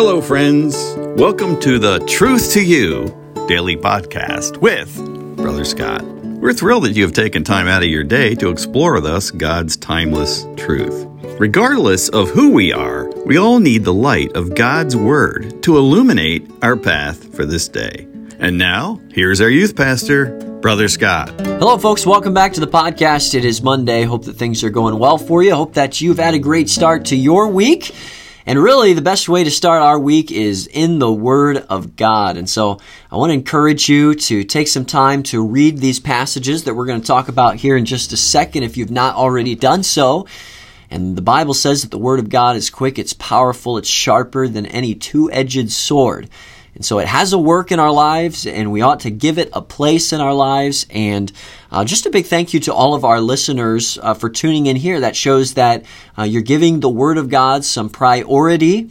Hello, friends. Welcome to the Truth to You daily podcast with Brother Scott. We're thrilled that you have taken time out of your day to explore with us God's timeless truth. Regardless of who we are, we all need the light of God's Word to illuminate our path for this day. And now, here's our youth pastor, Brother Scott. Hello, folks. Welcome back to the podcast. It is Monday. Hope that things are going well for you. Hope that you've had a great start to your week. And really, the best way to start our week is in the Word of God. And so I want to encourage you to take some time to read these passages that we're going to talk about here in just a second if you've not already done so. And the Bible says that the Word of God is quick, it's powerful, it's sharper than any two edged sword. And so it has a work in our lives, and we ought to give it a place in our lives. And uh, just a big thank you to all of our listeners uh, for tuning in here. That shows that uh, you're giving the Word of God some priority.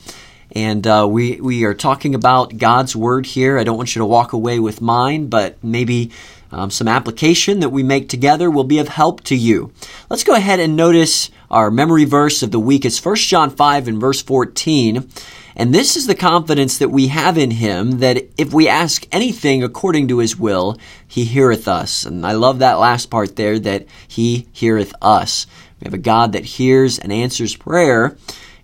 And uh, we, we are talking about God's Word here. I don't want you to walk away with mine, but maybe um, some application that we make together will be of help to you. Let's go ahead and notice our memory verse of the week. is 1 John 5 and verse 14. And this is the confidence that we have in him that if we ask anything according to his will, he heareth us. And I love that last part there that he heareth us. We have a God that hears and answers prayer.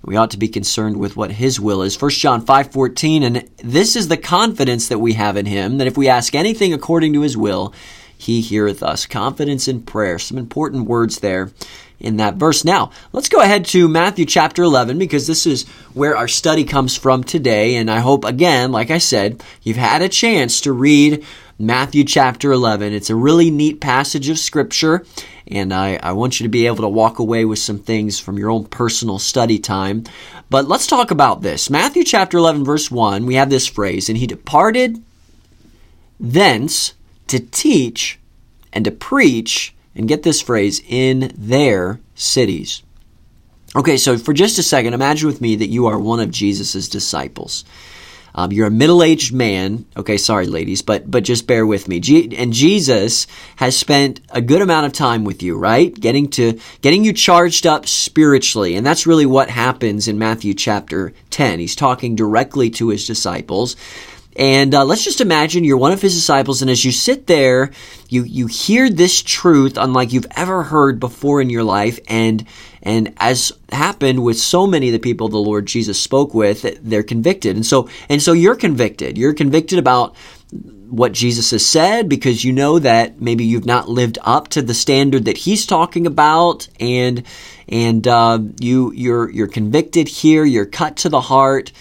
We ought to be concerned with what his will is. 1 John 5:14 and this is the confidence that we have in him that if we ask anything according to his will, he heareth us. Confidence in prayer. Some important words there in that verse. Now, let's go ahead to Matthew chapter 11 because this is where our study comes from today. And I hope, again, like I said, you've had a chance to read Matthew chapter 11. It's a really neat passage of scripture. And I, I want you to be able to walk away with some things from your own personal study time. But let's talk about this. Matthew chapter 11, verse 1, we have this phrase, and he departed thence to teach and to preach and get this phrase, in their cities. Okay, so for just a second, imagine with me that you are one of Jesus' disciples. Um, you're a middle-aged man. Okay, sorry, ladies, but but just bear with me. G- and Jesus has spent a good amount of time with you, right? Getting to getting you charged up spiritually, and that's really what happens in Matthew chapter ten. He's talking directly to his disciples. And uh, let's just imagine you're one of his disciples, and as you sit there, you you hear this truth unlike you've ever heard before in your life, and and as happened with so many of the people the Lord Jesus spoke with, they're convicted, and so and so you're convicted. You're convicted about what Jesus has said because you know that maybe you've not lived up to the standard that He's talking about, and and uh, you you're you're convicted here. You're cut to the heart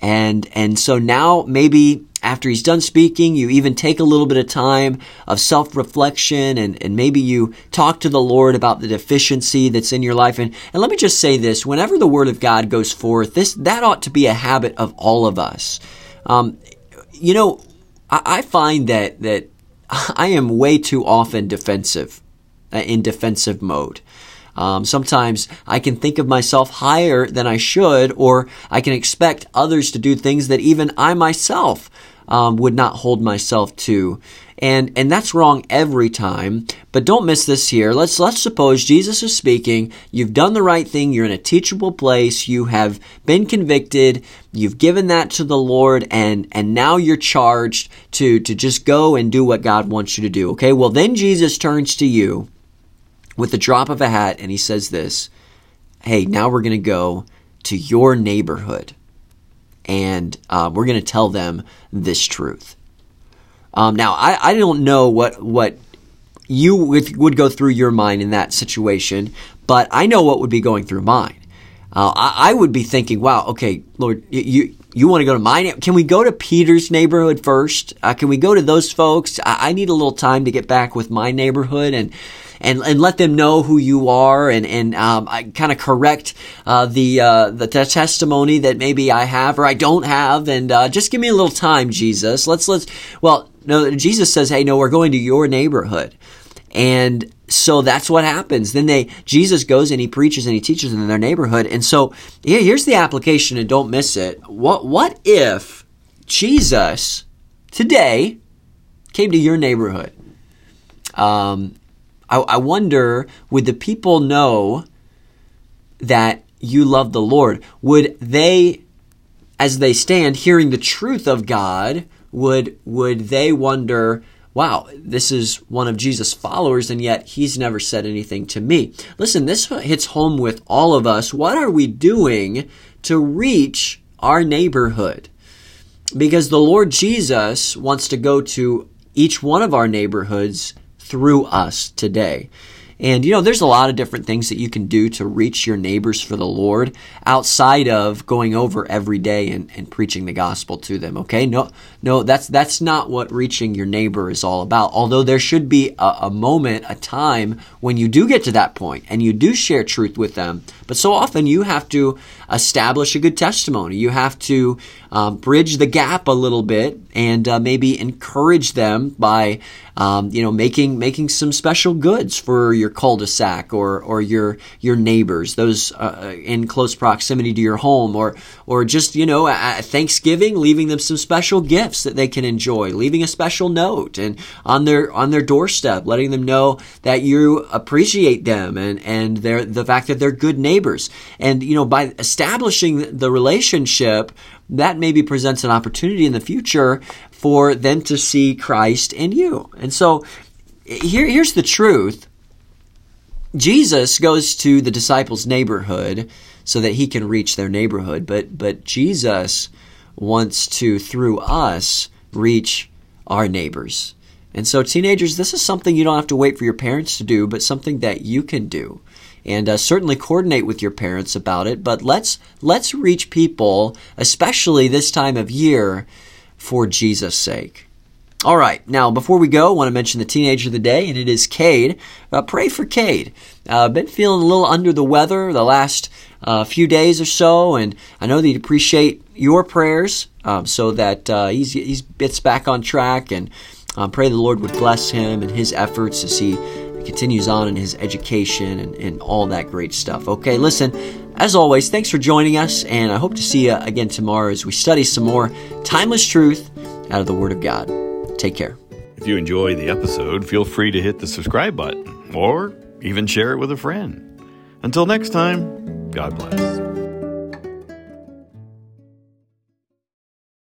and, and so now maybe after he's done speaking, you even take a little bit of time of self reflection and, and maybe you talk to the Lord about the deficiency that's in your life. And, and let me just say this whenever the Word of God goes forth, this, that ought to be a habit of all of us. Um, you know, I, I find that, that I am way too often defensive, uh, in defensive mode. Um, sometimes I can think of myself higher than I should, or I can expect others to do things that even I myself um, would not hold myself to. And, and that's wrong every time. But don't miss this here. Let's, let's suppose Jesus is speaking. You've done the right thing. You're in a teachable place. You have been convicted. You've given that to the Lord and, and now you're charged to, to just go and do what God wants you to do. Okay. Well, then Jesus turns to you with the drop of a hat and he says this Hey, now we're going to go to your neighborhood and uh, we're going to tell them this truth. Um, now, I, I don't know what, what you would, would go through your mind in that situation, but I know what would be going through mine. Uh, I, I, would be thinking, wow, okay, Lord, you, you want to go to my neighborhood? Can we go to Peter's neighborhood first? Uh, can we go to those folks? I, I, need a little time to get back with my neighborhood and and and let them know who you are and and um, I kind of correct uh, the uh, the testimony that maybe I have or I don't have and uh, just give me a little time, Jesus. Let's let's well no Jesus says, hey no, we're going to your neighborhood. And so that's what happens. Then they Jesus goes and he preaches and he teaches in their neighborhood. And so yeah, here's the application and don't miss it. What what if Jesus today came to your neighborhood? Um, I, I wonder would the people know that you love the Lord? Would they as they stand hearing the truth of God, would would they wonder, wow, this is one of Jesus' followers, and yet he's never said anything to me. Listen, this hits home with all of us. What are we doing to reach our neighborhood? Because the Lord Jesus wants to go to each one of our neighborhoods through us today. And you know, there's a lot of different things that you can do to reach your neighbors for the Lord outside of going over every day and, and preaching the gospel to them. Okay. No, no, that's, that's not what reaching your neighbor is all about. Although there should be a, a moment, a time when you do get to that point and you do share truth with them. But so often you have to establish a good testimony. You have to um, bridge the gap a little bit and uh, maybe encourage them by um, you know making making some special goods for your cul-de-sac or or your your neighbors those uh, in close proximity to your home or or just you know at Thanksgiving leaving them some special gifts that they can enjoy leaving a special note and on their on their doorstep letting them know that you appreciate them and and their the fact that they're good neighbors and you know by establishing the relationship that maybe presents an opportunity in the future for them to see Christ in you. And so here, here's the truth Jesus goes to the disciples' neighborhood so that he can reach their neighborhood, but, but Jesus wants to, through us, reach our neighbors. And so, teenagers, this is something you don't have to wait for your parents to do, but something that you can do and uh, certainly coordinate with your parents about it. But let's let's reach people, especially this time of year, for Jesus' sake. All right, now before we go, I want to mention the teenager of the day, and it is Cade. Uh, pray for Cade. Uh, been feeling a little under the weather the last uh, few days or so, and I know that he'd appreciate your prayers um, so that uh, he's, he's gets back on track. And um, pray the Lord would bless him and his efforts as he continues on in his education and, and all that great stuff. Okay, listen, as always, thanks for joining us, and I hope to see you again tomorrow as we study some more timeless truth out of the Word of God. Take care. If you enjoy the episode, feel free to hit the subscribe button or even share it with a friend. Until next time, God bless.